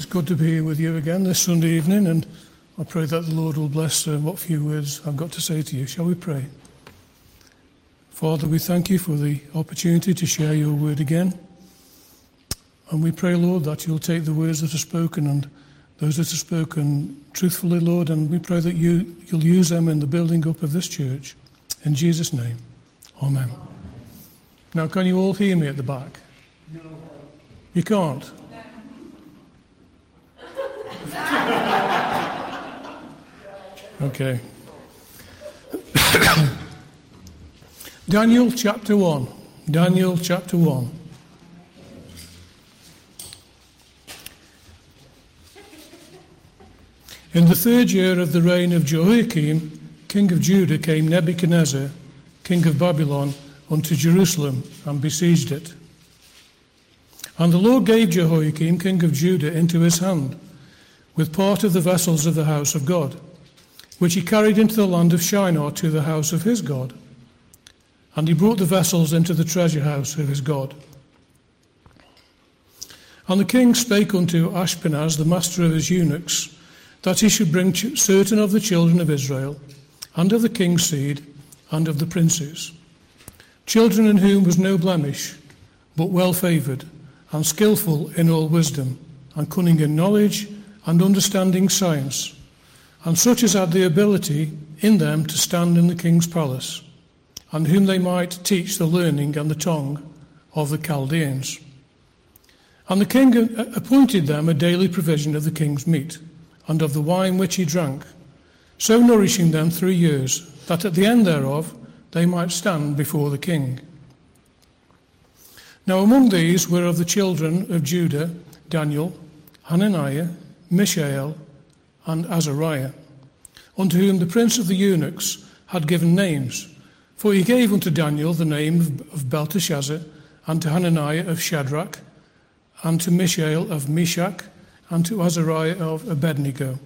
it's good to be here with you again this Sunday evening, and I pray that the Lord will bless uh, what few words I've got to say to you. Shall we pray? Father, we thank you for the opportunity to share your word again. And we pray, Lord, that you'll take the words that are spoken and those that are spoken truthfully, Lord, and we pray that you, you'll use them in the building up of this church. In Jesus' name, Amen. Now, can you all hear me at the back? No. You can't? Okay. Daniel chapter 1. Daniel chapter 1. In the third year of the reign of Jehoiakim, king of Judah, came Nebuchadnezzar, king of Babylon, unto Jerusalem and besieged it. And the Lord gave Jehoiakim, king of Judah, into his hand, with part of the vessels of the house of God which he carried into the land of Shinar to the house of his God. And he brought the vessels into the treasure house of his God. And the king spake unto Ashpenaz, the master of his eunuchs, that he should bring certain of the children of Israel, and of the king's seed, and of the princes, children in whom was no blemish, but well favoured, and skilful in all wisdom, and cunning in knowledge, and understanding science and such as had the ability in them to stand in the king's palace, and whom they might teach the learning and the tongue of the Chaldeans. And the king appointed them a daily provision of the king's meat, and of the wine which he drank, so nourishing them three years, that at the end thereof they might stand before the king. Now among these were of the children of Judah Daniel, Hananiah, Mishael, and Azariah, unto whom the prince of the eunuchs had given names. For he gave unto Daniel the name of Belteshazzar, and to Hananiah of Shadrach, and to Mishael of Meshach, and to Azariah of Abednego.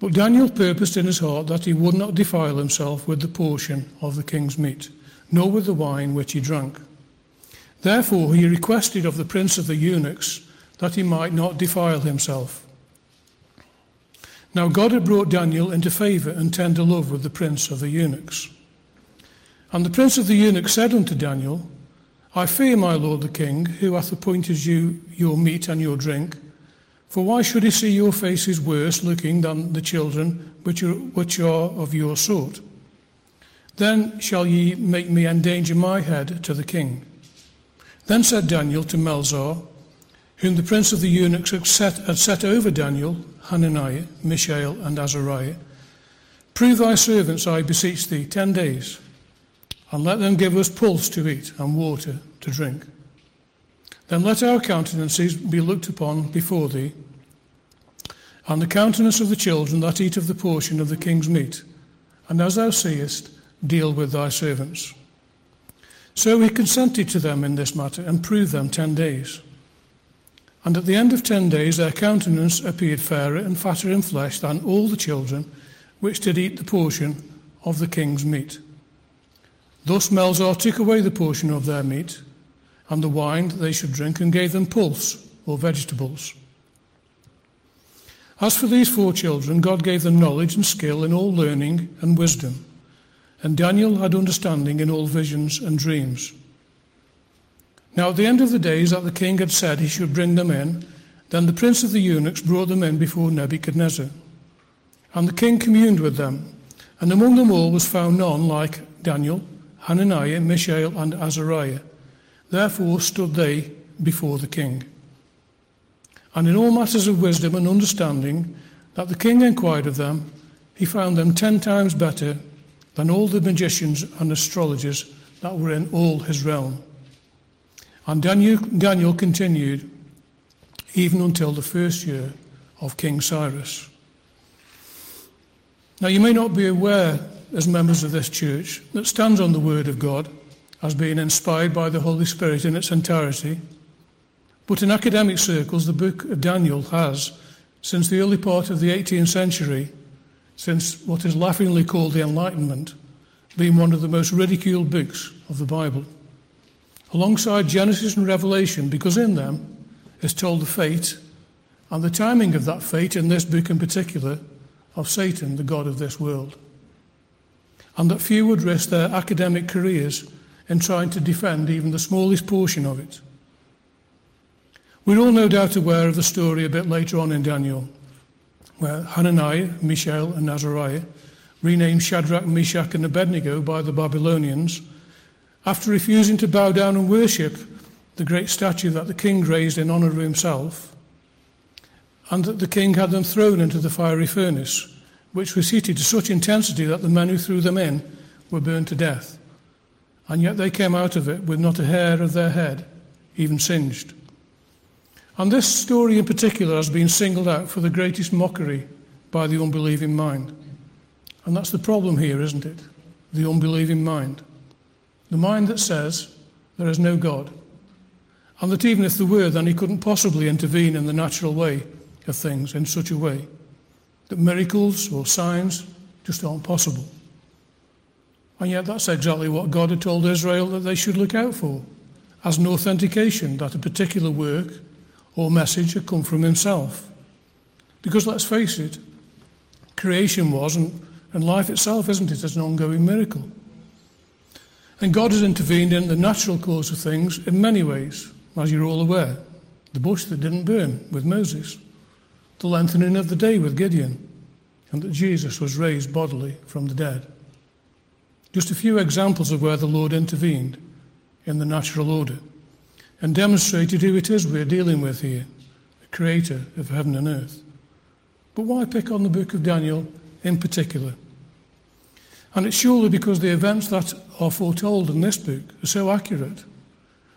But Daniel purposed in his heart that he would not defile himself with the portion of the king's meat, nor with the wine which he drank. Therefore he requested of the prince of the eunuchs that he might not defile himself. Now God had brought Daniel into favour and tender love with the prince of the eunuchs. And the prince of the eunuchs said unto Daniel, I fear my lord the king, who hath appointed you your meat and your drink. For why should he see your faces worse looking than the children which are, which are of your sort? Then shall ye make me endanger my head to the king. Then said Daniel to Melzar, whom the prince of the eunuchs had set, had set over Daniel, Hananiah, Mishael, and Azariah, Prove thy servants, I beseech thee, ten days, and let them give us pulse to eat and water to drink. Then let our countenances be looked upon before thee, and the countenance of the children that eat of the portion of the king's meat, and as thou seest, deal with thy servants. So he consented to them in this matter, and proved them ten days. And at the end of ten days their countenance appeared fairer and fatter in flesh than all the children which did eat the portion of the king's meat. Thus Melzar took away the portion of their meat and the wine that they should drink and gave them pulse or vegetables. As for these four children, God gave them knowledge and skill in all learning and wisdom. And Daniel had understanding in all visions and dreams. Now, at the end of the days that the king had said he should bring them in, then the prince of the eunuchs brought them in before Nebuchadnezzar. And the king communed with them, and among them all was found none like Daniel, Hananiah, Mishael, and Azariah. Therefore stood they before the king. And in all matters of wisdom and understanding that the king inquired of them, he found them ten times better than all the magicians and astrologers that were in all his realm. And Daniel, Daniel continued even until the first year of King Cyrus. Now, you may not be aware, as members of this church, that stands on the Word of God as being inspired by the Holy Spirit in its entirety. But in academic circles, the book of Daniel has, since the early part of the 18th century, since what is laughingly called the Enlightenment, been one of the most ridiculed books of the Bible alongside Genesis and Revelation because in them is told the fate and the timing of that fate in this book in particular of Satan, the God of this world. And that few would risk their academic careers in trying to defend even the smallest portion of it. We're all no doubt aware of the story a bit later on in Daniel, where Hananiah, Mishael, and Azariah, renamed Shadrach, Meshach, and Abednego by the Babylonians, after refusing to bow down and worship the great statue that the king raised in honour of himself, and that the king had them thrown into the fiery furnace, which was heated to such intensity that the men who threw them in were burned to death. And yet they came out of it with not a hair of their head even singed. And this story in particular has been singled out for the greatest mockery by the unbelieving mind. And that's the problem here, isn't it? The unbelieving mind. The mind that says there is no God. And that even if there were, then he couldn't possibly intervene in the natural way of things in such a way that miracles or signs just aren't possible. And yet, that's exactly what God had told Israel that they should look out for as an authentication that a particular work or message had come from Himself. Because let's face it, creation was, and, and life itself, isn't it, as an ongoing miracle. And God has intervened in the natural course of things in many ways, as you're all aware. The bush that didn't burn with Moses, the lengthening of the day with Gideon, and that Jesus was raised bodily from the dead. Just a few examples of where the Lord intervened in the natural order and demonstrated who it is we're dealing with here, the creator of heaven and earth. But why pick on the book of Daniel in particular? And it's surely because the events that are foretold in this book are so accurate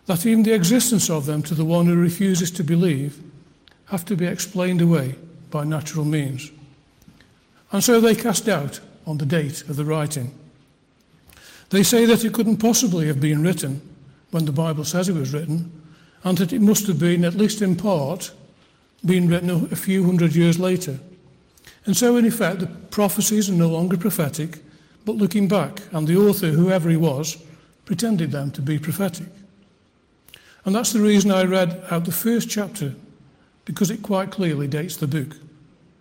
that even the existence of them to the one who refuses to believe have to be explained away by natural means. And so they cast doubt on the date of the writing. They say that it couldn't possibly have been written when the Bible says it was written, and that it must have been, at least in part, been written a few hundred years later. And so, in effect, the prophecies are no longer prophetic, but looking back, and the author, whoever he was, pretended them to be prophetic. And that's the reason I read out the first chapter, because it quite clearly dates the book.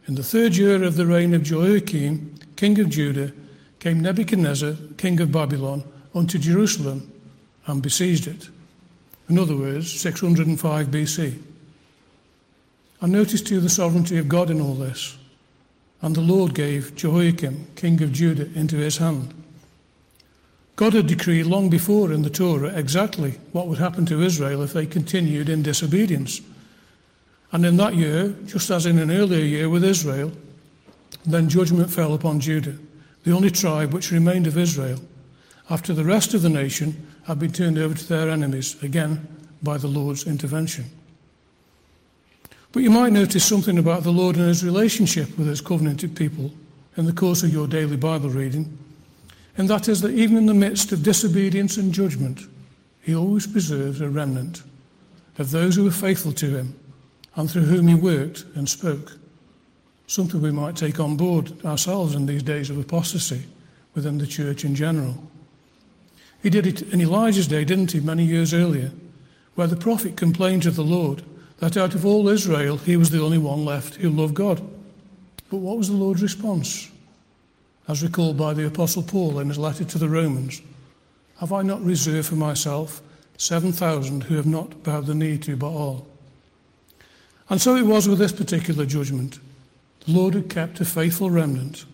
In the third year of the reign of Jehoiakim, king of Judah, came Nebuchadnezzar, king of Babylon, unto Jerusalem and besieged it. In other words, 605 BC. And notice too the sovereignty of God in all this. And the Lord gave Jehoiakim, king of Judah, into his hand. God had decreed long before in the Torah exactly what would happen to Israel if they continued in disobedience. And in that year, just as in an earlier year with Israel, then judgment fell upon Judah the only tribe which remained of Israel, after the rest of the nation had been turned over to their enemies, again by the Lord's intervention. But you might notice something about the Lord and his relationship with his covenanted people in the course of your daily Bible reading, and that is that even in the midst of disobedience and judgment, he always preserves a remnant of those who were faithful to him and through whom he worked and spoke something we might take on board ourselves in these days of apostasy within the church in general. He did it in Elijah's day, didn't he, many years earlier, where the prophet complained to the Lord that out of all Israel he was the only one left who loved God. But what was the Lord's response? As recalled by the Apostle Paul in his letter to the Romans Have I not reserved for myself 7,000 who have not bowed the knee to Baal? And so it was with this particular judgment. The Lord had kept a faithful remnant,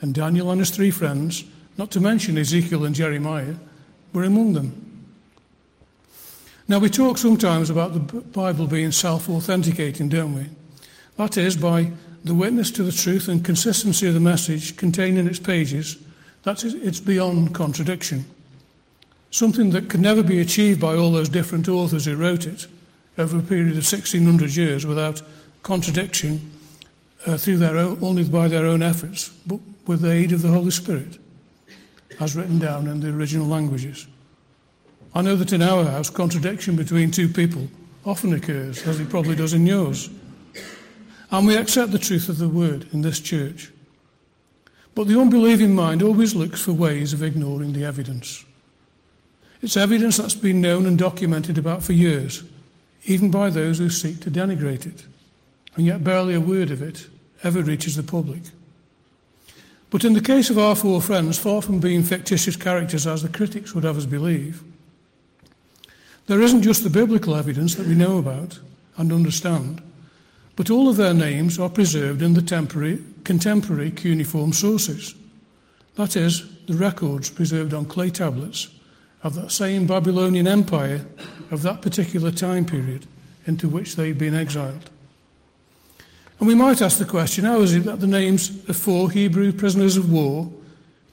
and Daniel and his three friends, not to mention Ezekiel and Jeremiah, were among them. Now, we talk sometimes about the Bible being self authenticating, don't we? That is, by the witness to the truth and consistency of the message contained in its pages, that it's beyond contradiction. Something that could never be achieved by all those different authors who wrote it over a period of 1600 years without contradiction uh, through their own, only by their own efforts, but with the aid of the Holy Spirit, as written down in the original languages. I know that in our house, contradiction between two people often occurs, as it probably does in yours. And we accept the truth of the word in this church. But the unbelieving mind always looks for ways of ignoring the evidence. It's evidence that's been known and documented about for years, even by those who seek to denigrate it. and yet barely a word of it ever reaches the public. But in the case of our four friends, far from being fictitious characters as the critics would have us believe, there isn't just the biblical evidence that we know about and understand, but all of their names are preserved in the temporary, contemporary cuneiform sources. That is, the records preserved on clay tablets of that same Babylonian empire of that particular time period into which they'd been exiled. And we might ask the question how is it that the names of four Hebrew prisoners of war,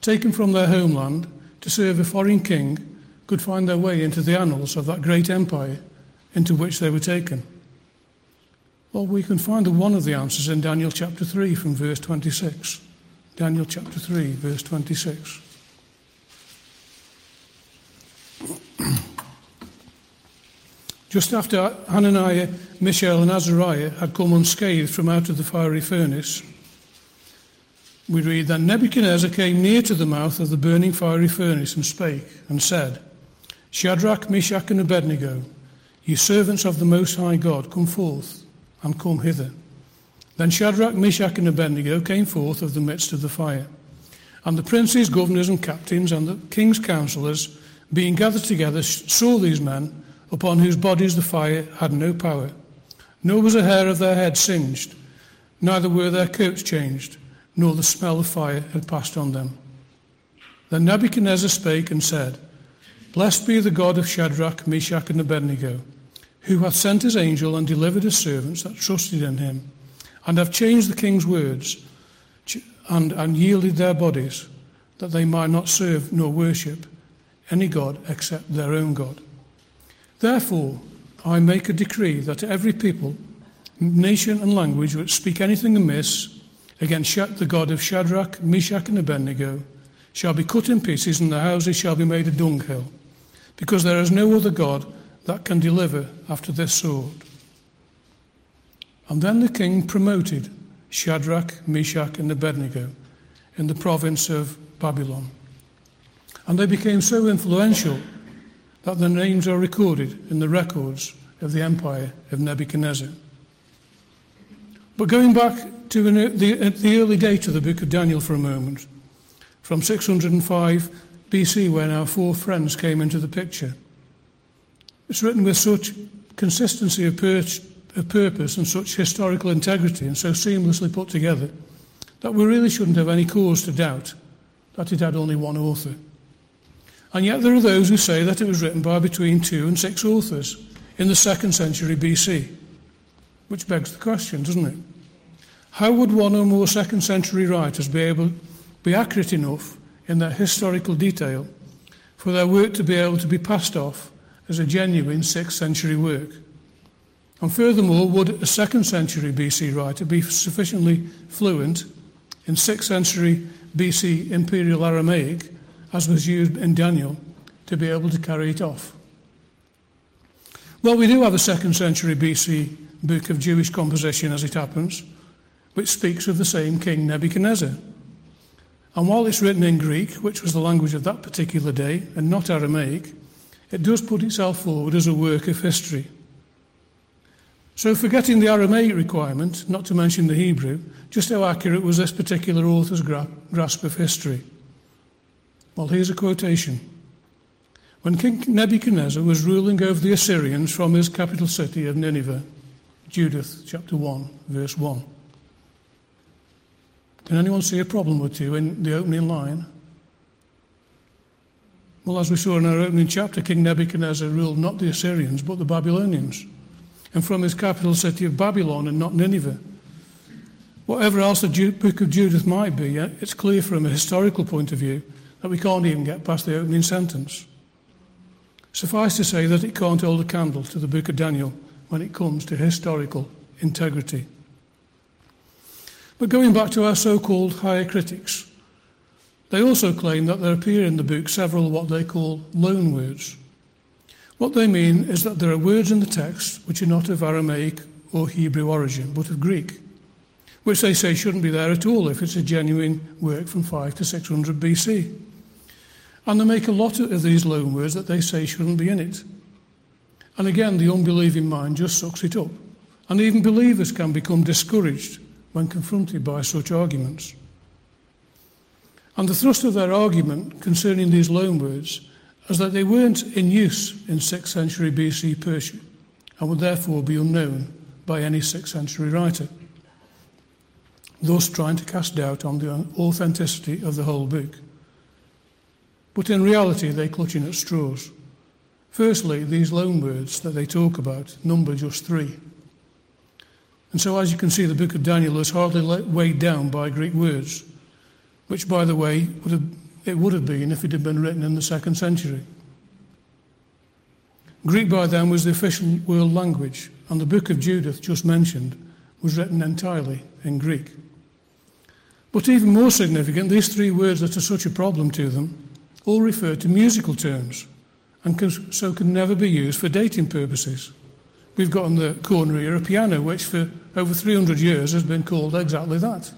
taken from their homeland to serve a foreign king, could find their way into the annals of that great empire into which they were taken? Well, we can find one of the answers in Daniel chapter 3 from verse 26. Daniel chapter 3, verse 26. Just after Hananiah, Mishael, and Azariah had come unscathed from out of the fiery furnace, we read that Nebuchadnezzar came near to the mouth of the burning fiery furnace and spake and said, Shadrach, Meshach, and Abednego, ye servants of the Most High God, come forth and come hither. Then Shadrach, Meshach, and Abednego came forth of the midst of the fire. And the princes, governors, and captains, and the king's counselors, being gathered together, saw these men upon whose bodies the fire had no power, nor was a hair of their head singed, neither were their coats changed, nor the smell of fire had passed on them. Then Nebuchadnezzar spake and said, Blessed be the God of Shadrach, Meshach, and Abednego, who hath sent his angel and delivered his servants that trusted in him, and have changed the king's words, and, and yielded their bodies, that they might not serve nor worship any God except their own God. Therefore, I make a decree that every people, nation, and language which speak anything amiss against the God of Shadrach, Meshach, and Abednego shall be cut in pieces, and the houses shall be made a dunghill, because there is no other God that can deliver after this sword. And then the king promoted Shadrach, Meshach, and Abednego in the province of Babylon. And they became so influential that their names are recorded in the records of the empire of Nebuchadnezzar. But going back to the, the early date of the book of Daniel for a moment, from 605 BC, when our four friends came into the picture, it's written with such consistency of, pur- of purpose and such historical integrity and so seamlessly put together that we really shouldn't have any cause to doubt that it had only one author. And yet there are those who say that it was written by between two and six authors in the second century BC. Which begs the question, doesn't it? How would one or more second century writers be able be accurate enough in that historical detail for their work to be able to be passed off as a genuine sixth century work? And furthermore, would a second century BC writer be sufficiently fluent in sixth century BC Imperial Aramaic as was used in Daniel, to be able to carry it off. Well, we do have a second century BC book of Jewish composition, as it happens, which speaks of the same king Nebuchadnezzar. And while it's written in Greek, which was the language of that particular day, and not Aramaic, it does put itself forward as a work of history. So, forgetting the Aramaic requirement, not to mention the Hebrew, just how accurate was this particular author's grasp of history? Well, here's a quotation. When King Nebuchadnezzar was ruling over the Assyrians from his capital city of Nineveh, Judith chapter 1, verse 1. Can anyone see a problem with you in the opening line? Well, as we saw in our opening chapter, King Nebuchadnezzar ruled not the Assyrians, but the Babylonians, and from his capital city of Babylon and not Nineveh. Whatever else the book of Judith might be, it's clear from a historical point of view that we can't even get past the opening sentence. Suffice to say that it can't hold a candle to the book of Daniel when it comes to historical integrity. But going back to our so called higher critics, they also claim that there appear in the book several what they call loan words. What they mean is that there are words in the text which are not of Aramaic or Hebrew origin, but of Greek, which they say shouldn't be there at all if it's a genuine work from 5 to 600 BC. And they make a lot of these loan words that they say shouldn't be in it. And again, the unbelieving mind just sucks it up And even believers can become discouraged when confronted by such arguments. And the thrust of their argument concerning these loanwords is that they weren't in use in 6th century BC Persia and would therefore be unknown by any 6th century writer, thus trying to cast doubt on the authenticity of the whole book. But in reality, they're clutching at straws. Firstly, these loanwords that they talk about number just three. And so, as you can see, the book of Daniel is hardly weighed down by Greek words, which, by the way, would have, it would have been if it had been written in the second century. Greek by then was the official world language, and the book of Judith, just mentioned, was written entirely in Greek. But even more significant, these three words that are such a problem to them all refer to musical terms and so can never be used for dating purposes. We've got on the corner here a piano, which for over 300 years has been called exactly that.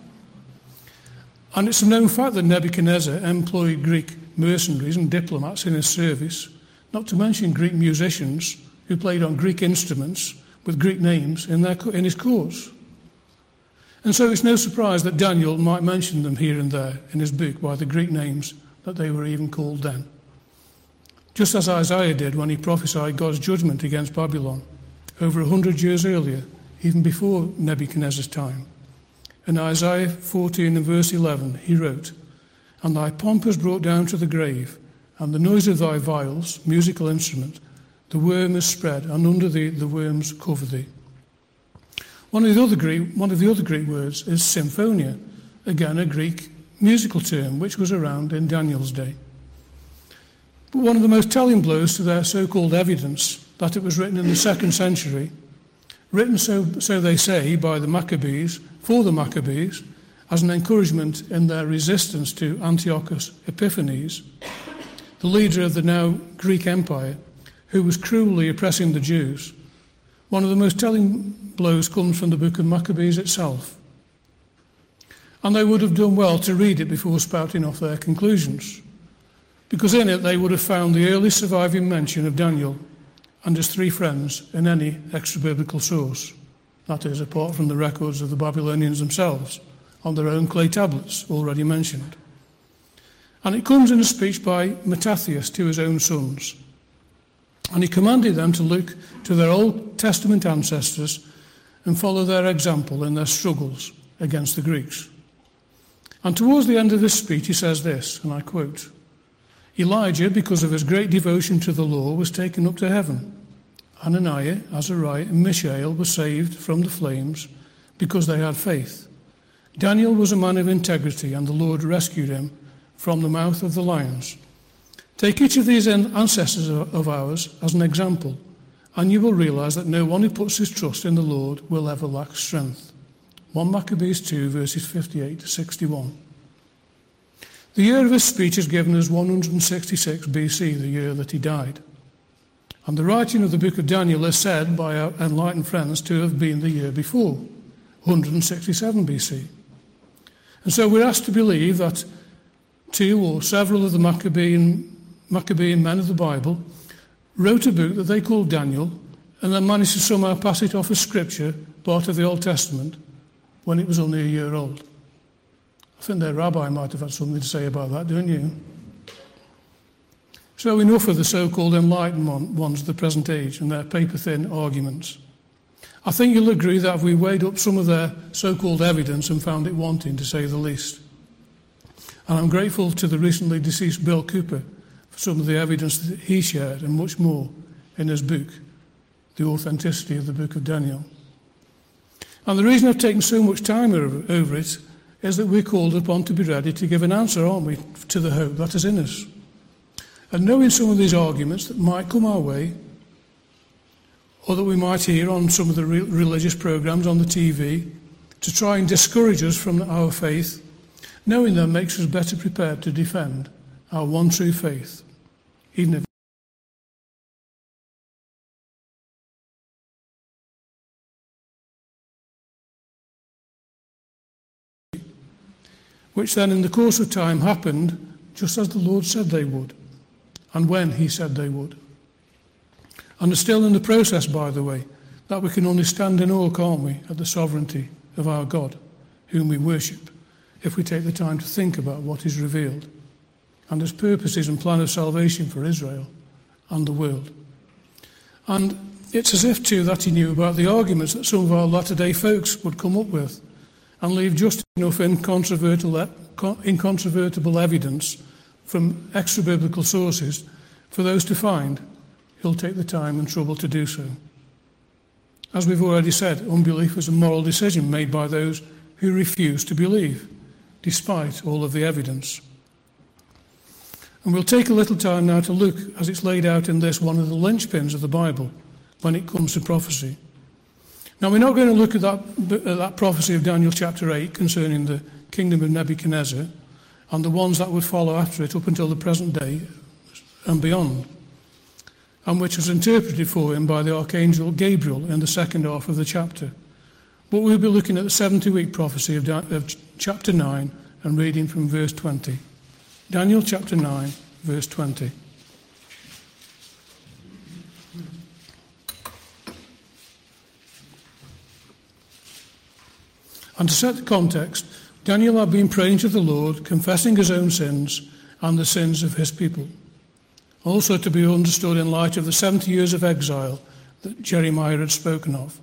And it's a known fact that Nebuchadnezzar employed Greek mercenaries and diplomats in his service, not to mention Greek musicians who played on Greek instruments with Greek names in, their, in his courts. And so it's no surprise that Daniel might mention them here and there in his book by the Greek names that they were even called then. Just as Isaiah did when he prophesied God's judgment against Babylon over a hundred years earlier, even before Nebuchadnezzar's time. In Isaiah 14 and verse 11, he wrote, And thy pomp is brought down to the grave, and the noise of thy viols, musical instrument, the worm is spread, and under thee the worms cover thee. One of the other Greek, one of the other Greek words is symphonia, again a Greek musical term which was around in Daniel's day. But one of the most telling blows to their so called evidence that it was written in the second century, written, so, so they say, by the Maccabees, for the Maccabees, as an encouragement in their resistance to Antiochus Epiphanes, the leader of the now Greek Empire, who was cruelly oppressing the Jews. One of the most telling blows comes from the book of Maccabees itself. And they would have done well to read it before spouting off their conclusions, because in it they would have found the early surviving mention of Daniel and his three friends in any extra biblical source. That is, apart from the records of the Babylonians themselves on their own clay tablets, already mentioned. And it comes in a speech by Mattathias to his own sons. And he commanded them to look to their Old Testament ancestors and follow their example in their struggles against the Greeks. And towards the end of his speech, he says this, and I quote Elijah, because of his great devotion to the law, was taken up to heaven. Ananiah, Azariah, and Mishael were saved from the flames because they had faith. Daniel was a man of integrity, and the Lord rescued him from the mouth of the lions. Take each of these ancestors of ours as an example, and you will realize that no one who puts his trust in the Lord will ever lack strength. 1 Maccabees 2, verses 58 to 61. The year of his speech is given as 166 BC, the year that he died. And the writing of the book of Daniel is said by our enlightened friends to have been the year before, 167 BC. And so we're asked to believe that two or several of the Maccabean, Maccabean men of the Bible wrote a book that they called Daniel and then managed to somehow pass it off as scripture, part of the Old Testament, when it was only a year old. I think their rabbi might have had something to say about that, don't you? So, enough of the so called enlightened ones of the present age and their paper thin arguments. I think you'll agree that we weighed up some of their so called evidence and found it wanting, to say the least. And I'm grateful to the recently deceased Bill Cooper for some of the evidence that he shared and much more in his book, The Authenticity of the Book of Daniel. And the reason I've taken so much time over, it is that we're called upon to be ready to give an answer, aren't we, to the hope that is in us. And knowing some of these arguments that might come our way, or that we might hear on some of the re- religious programs on the TV, to try and discourage us from our faith, knowing them makes us better prepared to defend our one true faith, even if which then in the course of time happened just as the Lord said they would, and when He said they would. And are still in the process, by the way. that we can only stand in awe, can't we, at the sovereignty of our God, whom we worship, if we take the time to think about what is revealed and his purposes and plan of salvation for Israel and the world. And it's as if, too, that he knew about the arguments that some of our latter day folks would come up with and leave just enough incontrovertible, incontrovertible evidence from extra biblical sources for those to find. He'll take the time and trouble to do so. As we've already said, unbelief is a moral decision made by those who refuse to believe, despite all of the evidence. And we'll take a little time now to look, as it's laid out in this, one of the linchpins of the Bible when it comes to prophecy. Now, we're not going to look at that, at that prophecy of Daniel chapter 8 concerning the kingdom of Nebuchadnezzar and the ones that would follow after it up until the present day and beyond, and which was interpreted for him by the archangel Gabriel in the second half of the chapter. But we'll be looking at the 70 week prophecy of, of chapter 9 and reading from verse 20. Daniel chapter 9, verse 20. And to set the context, Daniel had been praying to the Lord, confessing his own sins and the sins of his people. Also to be understood in light of the 70 years of exile that Jeremiah had spoken of.